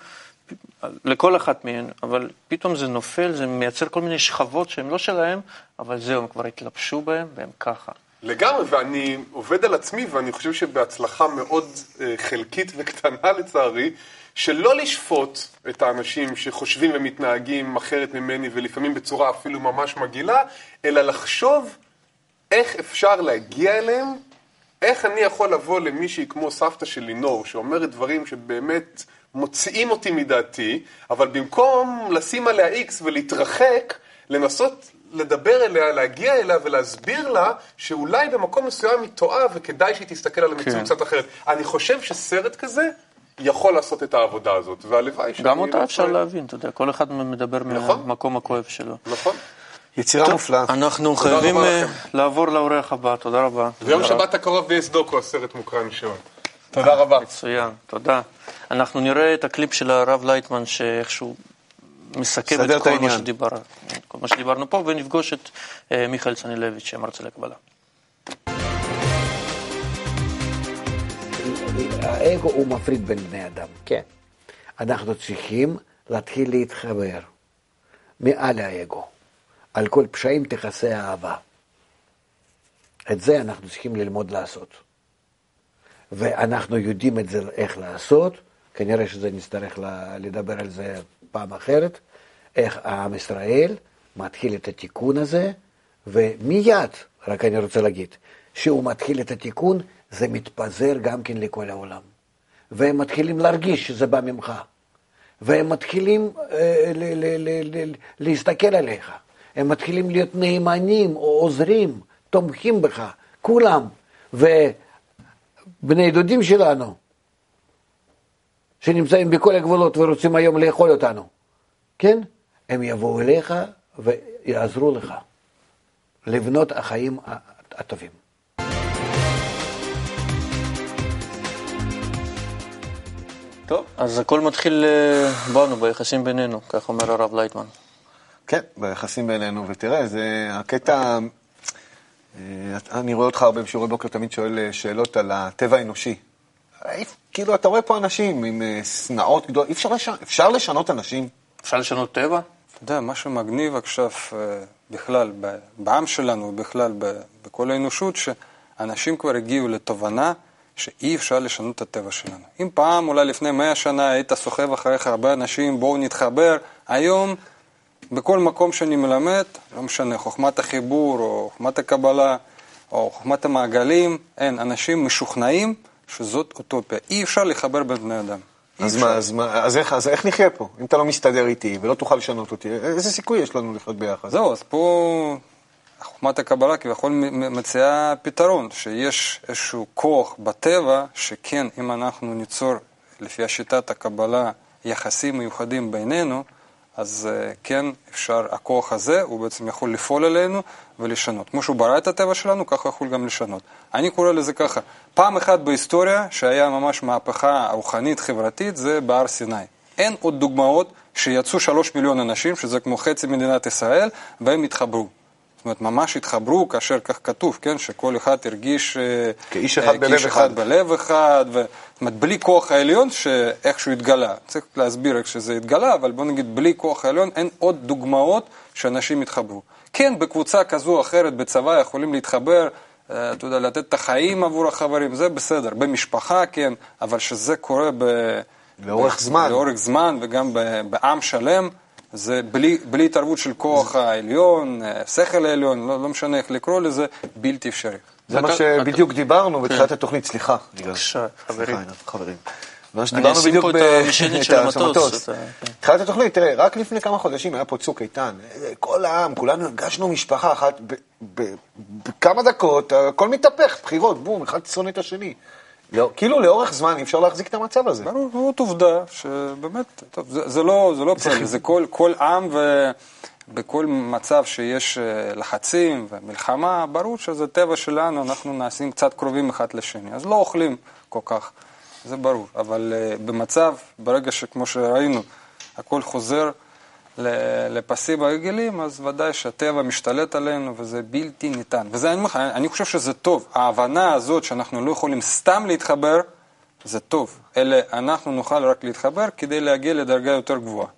לכל אחת מהן, אבל פתאום זה נופל, זה מייצר כל מיני שכבות שהן לא שלהם, אבל זהו, הם כבר התלבשו בהם והם ככה. לגמרי, ואני עובד על עצמי, ואני חושב שבהצלחה מאוד אה, חלקית וקטנה *laughs* לצערי, שלא לשפוט את האנשים שחושבים ומתנהגים אחרת ממני, ולפעמים בצורה אפילו ממש מגעילה, אלא לחשוב איך אפשר להגיע אליהם, איך אני יכול לבוא למישהי כמו סבתא של לינור, שאומרת דברים שבאמת מוציאים אותי מדעתי, אבל במקום לשים עליה איקס ולהתרחק, לנסות לדבר אליה, להגיע אליה ולהסביר לה שאולי במקום מסוים היא טועה וכדאי שהיא תסתכל על המציאות כן. קצת אחרת. אני חושב שסרט כזה יכול לעשות את העבודה הזאת, והלוואי שאני... גם אותה לא אפשר להבין, אתה יודע, כל אחד מדבר נכון? מהמקום הכואב שלו. נכון. יצירה מופלאה. אנחנו חייבים אה, לעבור לאורח הבא, תודה רבה. ביום שבת הקרוב ביס דוקו, הסרט מוקרן שם. תודה רבה. מצוין, תודה. אנחנו נראה את הקליפ של הרב לייטמן שאיכשהו מסכם את כל מה, שדיבר, כל מה שדיברנו פה, ונפגוש את uh, מיכאל צנילביץ', שמרצה לקבלה. האגו הוא מפריד בין בני אדם. כן. אנחנו צריכים להתחיל להתחבר מעל האגו. על כל פשעים תכסה אהבה. את זה אנחנו צריכים ללמוד לעשות. ואנחנו יודעים את זה איך לעשות, כנראה שזה נצטרך לדבר על זה פעם אחרת, איך עם ישראל מתחיל את התיקון הזה, ומיד, רק אני רוצה להגיד, שהוא מתחיל את התיקון, זה מתפזר גם כן לכל העולם. והם מתחילים להרגיש שזה בא ממך. והם מתחילים אה, להסתכל עליך. הם מתחילים להיות נאמנים או עוזרים, תומכים בך, כולם. ובני דודים שלנו, שנמצאים בכל הגבולות ורוצים היום לאכול אותנו, כן? הם יבואו אליך ויעזרו לך לבנות החיים הטובים. טוב, אז הכל מתחיל אה, בנו, ביחסים בינינו, כך אומר הרב לייטמן. כן, ביחסים בינינו, ותראה, זה הקטע, אני רואה אותך הרבה בשיעורי בוקר, תמיד שואל אה, שאלות על הטבע האנושי. כאילו, אתה רואה פה אנשים עם שנאות גדולות, אפשר, לשנות, אפשר לשנות אנשים? אפשר לשנות טבע? אתה יודע, משהו מגניב עכשיו בכלל, בעם שלנו, ובכלל בכל האנושות, שאנשים כבר הגיעו לתובנה שאי אפשר לשנות את הטבע שלנו. אם פעם, אולי לפני מאה שנה, היית סוחב אחריך הרבה אנשים, בואו נתחבר, היום, בכל מקום שאני מלמד, לא משנה, חוכמת החיבור, או חוכמת הקבלה, או חוכמת המעגלים, אין, אנשים משוכנעים שזאת אוטופיה. אי אפשר לחבר בין בני אדם. אז מה, אז, מה אז, איך, אז איך נחיה פה? אם אתה לא מסתדר איתי ולא תוכל לשנות אותי, איזה סיכוי יש לנו לחיות ביחד? זהו, אז פה חוכמת הקבלה כביכול מציעה פתרון, שיש איזשהו כוח בטבע, שכן, אם אנחנו ניצור, לפי השיטת הקבלה, יחסים מיוחדים בינינו, אז uh, כן אפשר, הכוח הזה, הוא בעצם יכול לפעול עלינו ולשנות. כמו שהוא ברא את הטבע שלנו, ככה יכול גם לשנות. אני קורא לזה ככה, פעם אחת בהיסטוריה שהיה ממש מהפכה רוחנית חברתית, זה בהר סיני. אין עוד דוגמאות שיצאו שלוש מיליון אנשים, שזה כמו חצי מדינת ישראל, והם התחברו. זאת אומרת, ממש התחברו כאשר כך כתוב, כן? שכל אחד הרגיש... כאיש אחד בלב כאיש אחד. בלב אחד, ו... אומרת, בלי כוח העליון שאיכשהו התגלה. צריך להסביר איך שזה התגלה, אבל בוא נגיד, בלי כוח העליון אין עוד דוגמאות שאנשים התחברו. כן, בקבוצה כזו או אחרת בצבא יכולים להתחבר, אתה יודע, לתת את החיים עבור החברים, זה בסדר. במשפחה, כן, אבל שזה קורה ב... לאורך זמן. לאורך זמן, וגם בעם שלם. זה בלי, בלי התערבות של כוח העליון, שכל העליון, לא, לא משנה איך לקרוא לזה, בלתי אפשרי. זה מה שבדיוק דיברנו בתחילת התוכנית, סליחה. בבקשה, חברים. חברים. מה שדיברנו בדיוק את המשענת של המטוס. התחילת התוכנית, תראה, רק לפני כמה חודשים היה פה צוק איתן. כל העם, כולנו הרגשנו משפחה אחת, בכמה דקות, הכל מתהפך, בחירות, בום, אחד שונא את השני. לא, כאילו לאורך זמן אי אפשר להחזיק את המצב הזה. ברור, זאת עובדה, שבאמת, טוב, זה, זה לא, זה לא פלא, זה כל, כל עם ובכל מצב שיש לחצים ומלחמה, ברור שזה טבע שלנו, אנחנו נעשים קצת קרובים אחד לשני, אז לא אוכלים כל כך, זה ברור, אבל במצב, ברגע שכמו שראינו, הכל חוזר לפסים הרגילים, אז ודאי שהטבע משתלט עלינו וזה בלתי ניתן. וזה, אני, אני חושב שזה טוב. ההבנה הזאת שאנחנו לא יכולים סתם להתחבר, זה טוב. אלא אנחנו נוכל רק להתחבר כדי להגיע לדרגה יותר גבוהה.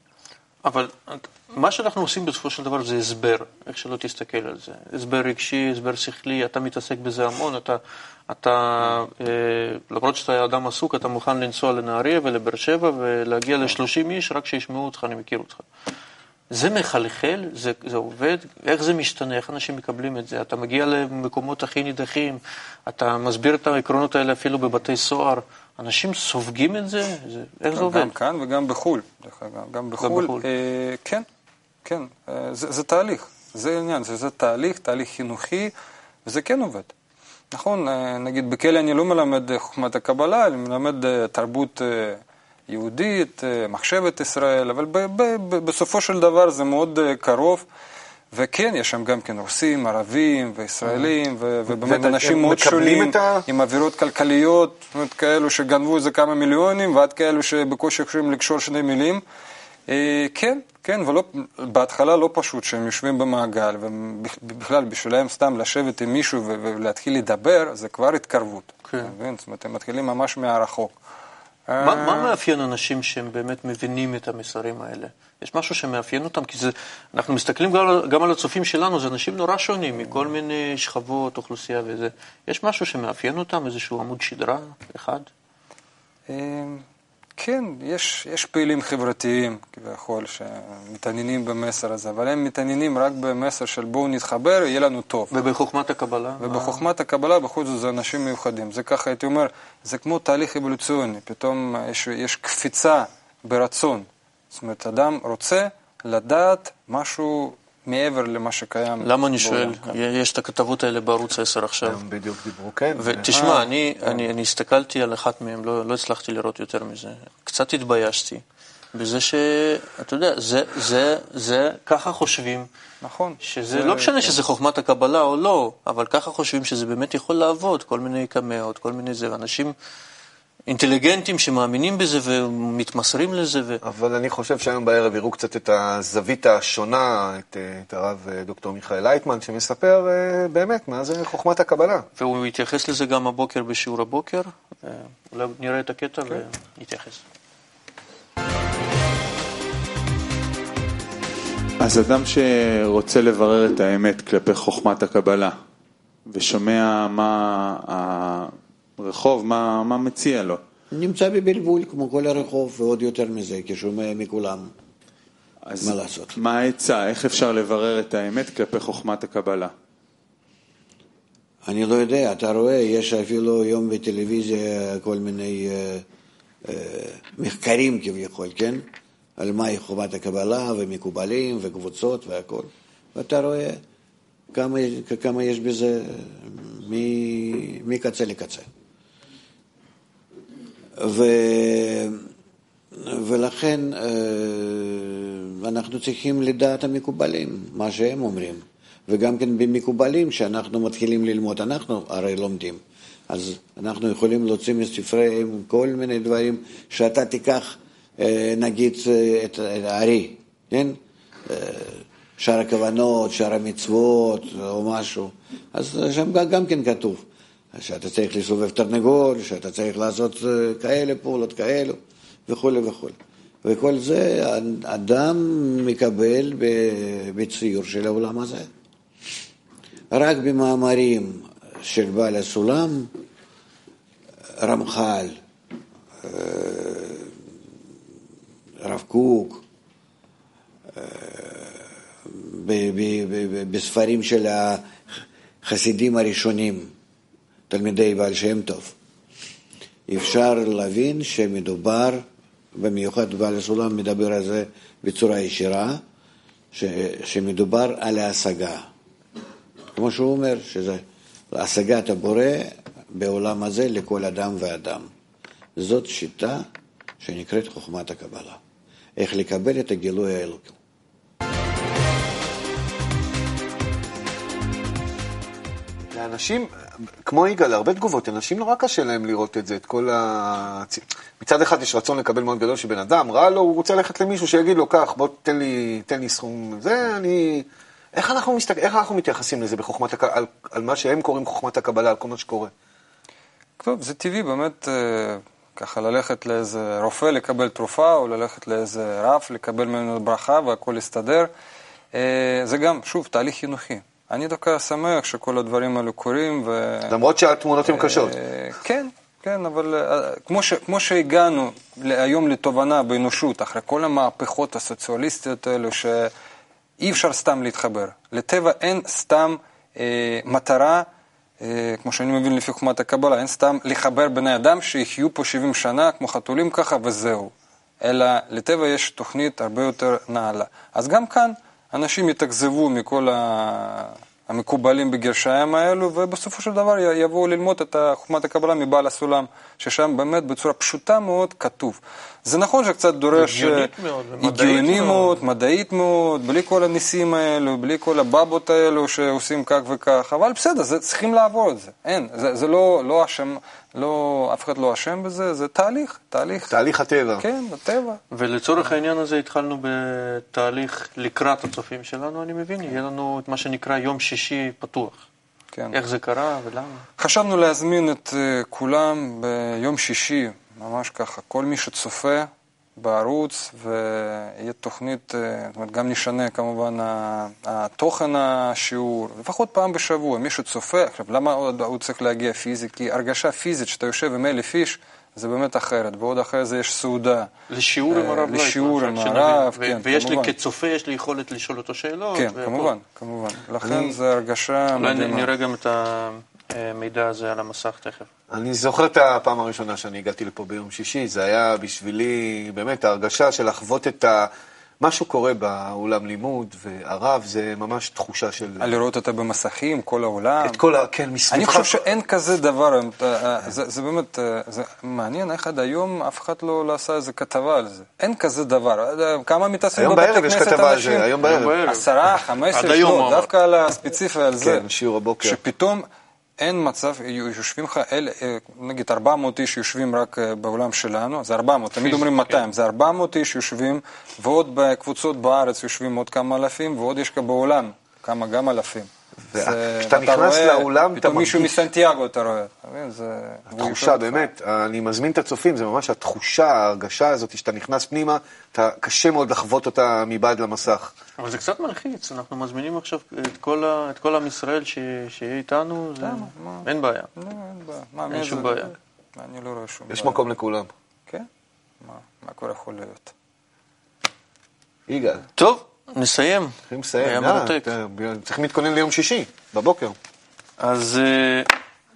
אבל מה שאנחנו עושים בסופו של דבר זה הסבר, איך שלא תסתכל על זה. הסבר רגשי, הסבר שכלי, אתה מתעסק בזה המון, אתה, אתה אה, למרות שאתה אדם עסוק, אתה מוכן לנסוע לנהריה ולבאר שבע ולהגיע ל-30 איש רק שישמעו אותך, אני מכיר אותך. זה מחלחל, זה, זה עובד, איך זה משתנה, איך אנשים מקבלים את זה. אתה מגיע למקומות הכי נידחים, אתה מסביר את העקרונות האלה אפילו בבתי סוהר, אנשים סופגים את זה, זה איך זה עובד? גם כאן וגם בחו"ל, גם בחו"ל. בחול. אה, כן, כן, אה, זה, זה תהליך, זה עניין, זה, זה תהליך, תהליך חינוכי, וזה כן עובד. נכון, אה, נגיד בכלא אני לא מלמד חוכמת הקבלה, אני מלמד אה, תרבות אה, יהודית, מחשבת ישראל, אבל ב- ב- ב- בסופו של דבר זה מאוד קרוב. וכן, יש שם גם כן רוסים, ערבים וישראלים, ו- ובאמת אנשים מאוד שונים, ה... עם עבירות כלכליות, זאת אומרת, כאלו שגנבו איזה כמה מיליונים, ועד כאלו שבקושי יכולים לקשור שני מילים. כן, כן, ובהתחלה לא פשוט שהם יושבים במעגל, ובכלל בשבילם סתם לשבת עם מישהו ולהתחיל לדבר, זה כבר התקרבות. כן. מבין? זאת אומרת, הם מתחילים ממש מהרחוק. מה, מה מאפיין אנשים שהם באמת מבינים את המסרים האלה? יש משהו שמאפיין אותם? כי זה, אנחנו מסתכלים גם, גם על הצופים שלנו, זה אנשים נורא שונים מכל מיני שכבות, אוכלוסייה וזה. יש משהו שמאפיין אותם? איזשהו עמוד שדרה אחד? כן, יש, יש פעילים חברתיים כביכול שמתעניינים במסר הזה, אבל הם מתעניינים רק במסר של בואו נתחבר, יהיה לנו טוב. ובחוכמת הקבלה? ובחוכמת הקבלה בכל זאת זה אנשים מיוחדים. זה ככה הייתי אומר, זה כמו תהליך אבולוציוני, פתאום יש, יש קפיצה ברצון. זאת אומרת, אדם רוצה לדעת משהו מעבר למה שקיים. למה אני שואל? יש את הכתבות האלה בערוץ 10 עכשיו. הם בדיוק דיברו, כן. ותשמע, אני, אני, אני הסתכלתי על אחת מהם, לא, לא הצלחתי לראות יותר מזה. קצת התביישתי בזה שאתה יודע, זה, זה, זה, ככה חושבים. נכון. שזה זה, לא משנה כן. שזה חוכמת הקבלה או לא, אבל ככה חושבים שזה באמת יכול לעבוד, כל מיני קמאות, כל מיני זה, ואנשים... אינטליגנטים שמאמינים בזה ומתמסרים לזה. ו... אבל אני חושב שהיום בערב יראו קצת את הזווית השונה, את, את הרב דוקטור מיכאל לייטמן, שמספר אה, באמת מה זה חוכמת הקבלה. והוא התייחס לזה גם הבוקר בשיעור הבוקר, אולי נראה את הקטע okay. ונתייחס. אז אדם שרוצה לברר את האמת כלפי חוכמת הקבלה ושומע מה רחוב, מה, מה מציע לו? נמצא בבלבול כמו כל הרחוב, ועוד יותר מזה, כי שומע מכולם. אז מה לעשות? מה העצה? איך אפשר לברר את האמת כלפי חוכמת הקבלה? אני לא יודע, אתה רואה, יש אפילו היום בטלוויזיה כל מיני אה, אה, מחקרים כביכול, כן? על מהי חובת הקבלה ומקובלים וקבוצות והכל. ואתה רואה כמה, כמה יש בזה מקצה לקצה. ו... ולכן אה, אנחנו צריכים לדעת המקובלים, מה שהם אומרים. וגם כן במקובלים, כשאנחנו מתחילים ללמוד, אנחנו הרי לומדים. אז אנחנו יכולים להוציא מספריהם כל מיני דברים שאתה תיקח, אה, נגיד, את הארי, כן? שאר הכוונות, שאר המצוות או משהו, אז שם גם כן כתוב שאתה צריך לסובב תרנגול, שאתה צריך לעשות אה, כאלה פעולות כאלו וכולי וכולי. וכל זה אדם מקבל בציור של העולם הזה. רק במאמרים של בעל הסולם, רמח"ל, אה, הרב קוק, אה, בספרים של החסידים הראשונים, תלמידי בעל שם טוב, אפשר להבין שמדובר, במיוחד בעל הסולם מדבר על זה בצורה ישירה, ש, שמדובר על ההשגה. כמו שהוא אומר, שזה השגת הבורא בעולם הזה לכל אדם ואדם. זאת שיטה שנקראת חוכמת הקבלה. איך לקבל את הגילוי האלוקי. לאנשים, כמו יגאל, הרבה תגובות, אנשים נורא קשה להם לראות את זה, את כל ה... מצד אחד יש רצון לקבל מאוד גדול שבן אדם, רע לו, הוא רוצה ללכת למישהו שיגיד לו, קח, בוא תן לי, תן לי סכום, זה אני... איך אנחנו, מסתכל, איך אנחנו מתייחסים לזה בחוכמת הקבלה, על, על מה שהם קוראים חוכמת הקבלה, על כל מה שקורה? טוב, זה טבעי באמת אה, ככה ללכת לאיזה רופא לקבל תרופה, או ללכת לאיזה רב לקבל ממנו ברכה והכל יסתדר. אה, זה גם, שוב, תהליך חינוכי. אני דווקא שמח שכל הדברים האלו קורים. ו... למרות שהתמונות הן קשות. כן, כן, אבל כמו, ש, כמו שהגענו היום לתובנה באנושות, אחרי כל המהפכות הסוציאליסטיות האלו, שאי אפשר סתם להתחבר. לטבע אין סתם אה, מטרה, אה, כמו שאני מבין לפי חומת הקבלה, אין סתם לחבר בני אדם שיחיו פה 70 שנה כמו חתולים ככה וזהו. אלא לטבע יש תוכנית הרבה יותר נעלה. אז גם כאן אנשים יתאכזבו מכל המקובלים בגרשיים האלו, ובסופו של דבר יבואו ללמוד את חוכמת הקבלה מבעל הסולם, ששם באמת בצורה פשוטה מאוד כתוב. זה נכון שקצת דורש... הגיונית מאוד, הגיוני מאוד, מדעית מאוד, בלי כל הניסים האלו, בלי כל הבבות האלו שעושים כך וכך, אבל בסדר, זה, צריכים לעבור את זה. אין, זה, זה לא, לא אשם, לא, אף אחד לא אשם בזה, זה תהליך, תהליך. תהליך הטבע. כן, הטבע. ולצורך העניין הזה התחלנו בתהליך לקראת הצופים שלנו, אני מבין, יהיה לנו את מה שנקרא יום שישי פתוח. כן. איך זה קרה ולמה? חשבנו להזמין את uh, כולם ביום שישי, ממש ככה, כל מי שצופה בערוץ, ויהיה תוכנית, uh, זאת אומרת, גם נשנה כמובן התוכן השיעור, לפחות פעם בשבוע, מי שצופה, עכשיו, למה עוד הוא צריך להגיע פיזי? כי הרגשה פיזית, שאתה יושב עם אלף איש, זה באמת אחרת, ועוד אחרי זה יש סעודה. לשיעור עם הרב לשיעור עם הרב, כן, ויש כמובן. לי כצופה, יש לי יכולת לשאול אותו שאלות. כן. כמובן, כמובן. לכן זו הרגשה אולי מדהימה. נראה גם את המידע הזה על המסך תכף. אני זוכר את הפעם הראשונה שאני הגעתי לפה ביום שישי, זה היה בשבילי באמת ההרגשה של לחוות את ה... משהו קורה באולם לימוד, והרב זה ממש תחושה של... לראות אותה במסכים, כל העולם. את כל ה... כן, מסביבך. אני חושב שאין כזה דבר, אה, זה, זה באמת, אה, זה מעניין איך עד היום אף אחד לא, לא עשה איזה כתבה על זה. אין כזה דבר. אה, כמה מתעסקים היום בבתי בערב יש כנסת כתבה על אנשים? זה, היום בערב. עשרה, חמש עד עשרה היום. דווקא על הספציפי על זה. כן, שיעור הבוקר. שפתאום אין מצב, יושבים לך, אל, אה, נגיד 400 איש יושבים רק אה, בעולם שלנו, זה 400, תמיד אומרים כן. 200, זה 400 איש יושבים, ועוד בקבוצות בארץ יושבים עוד כמה אלפים, ועוד יש כאן בעולם כמה גם אלפים. כשאתה נכנס לאולם, אתה פתאום מישהו מסנטיאגו אתה רואה, אתה מבין? זה... התחושה, באמת, אני מזמין את הצופים, זה ממש התחושה, ההרגשה הזאת, שאתה נכנס פנימה, אתה, קשה מאוד לחוות אותה מבעד למסך. אבל זה קצת מלחיץ, אנחנו מזמינים עכשיו את כל, ה, את כל עם ישראל שיהיה איתנו, זה... אין בעיה. לא, אין בעיה. אין שום בעיה. אני לא רואה שום יש בעיה. מקום לכולם. כן? מה, מה כבר יכול להיות? יגאל. טוב, נסיים. צריכים לסיים. היה מרתק. צריכים להתכונן ליום שישי, בבוקר. אז אה,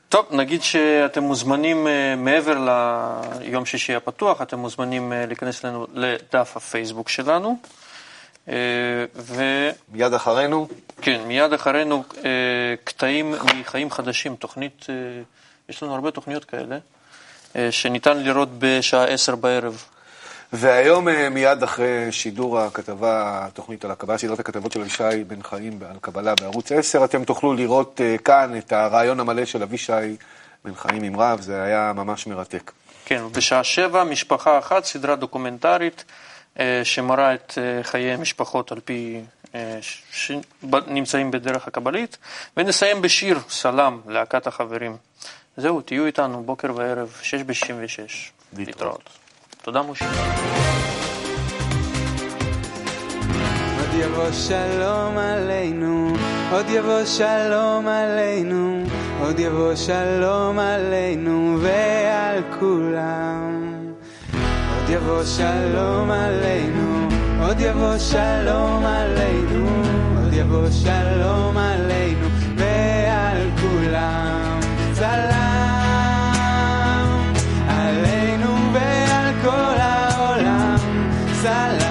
טוב, נגיד שאתם מוזמנים אה, מעבר ליום שישי הפתוח, אתם מוזמנים אה, להיכנס אלינו לדף הפייסבוק שלנו. ו... מיד אחרינו? כן, מיד אחרינו קטעים מחיים חדשים, תוכנית, יש לנו הרבה תוכניות כאלה, שניתן לראות בשעה עשר בערב. והיום אה, מיד אחרי שידור הכתבה, התוכנית על הקבלה, סדרת הכתבות של אבישי בן חיים על קבלה בערוץ 10, אתם תוכלו לראות אה, כאן את הרעיון המלא של אבישי בן חיים עם רב, זה היה ממש מרתק. כן, בשעה שבע, משפחה אחת, סדרה דוקומנטרית אה, שמראה את חיי המשפחות על פי שנמצאים בדרך הקבלית, ונסיים בשיר סלם, להקת החברים. זהו, תהיו איתנו בוקר וערב, שש בשישים ושש. להתראות. תודה משה. עוד יבוא שלום עלינו, עוד יבוא שלום עלינו, עוד יבוא שלום עלינו ועל כולם. עוד יבוא שלום עלינו, עוד יבוא I like.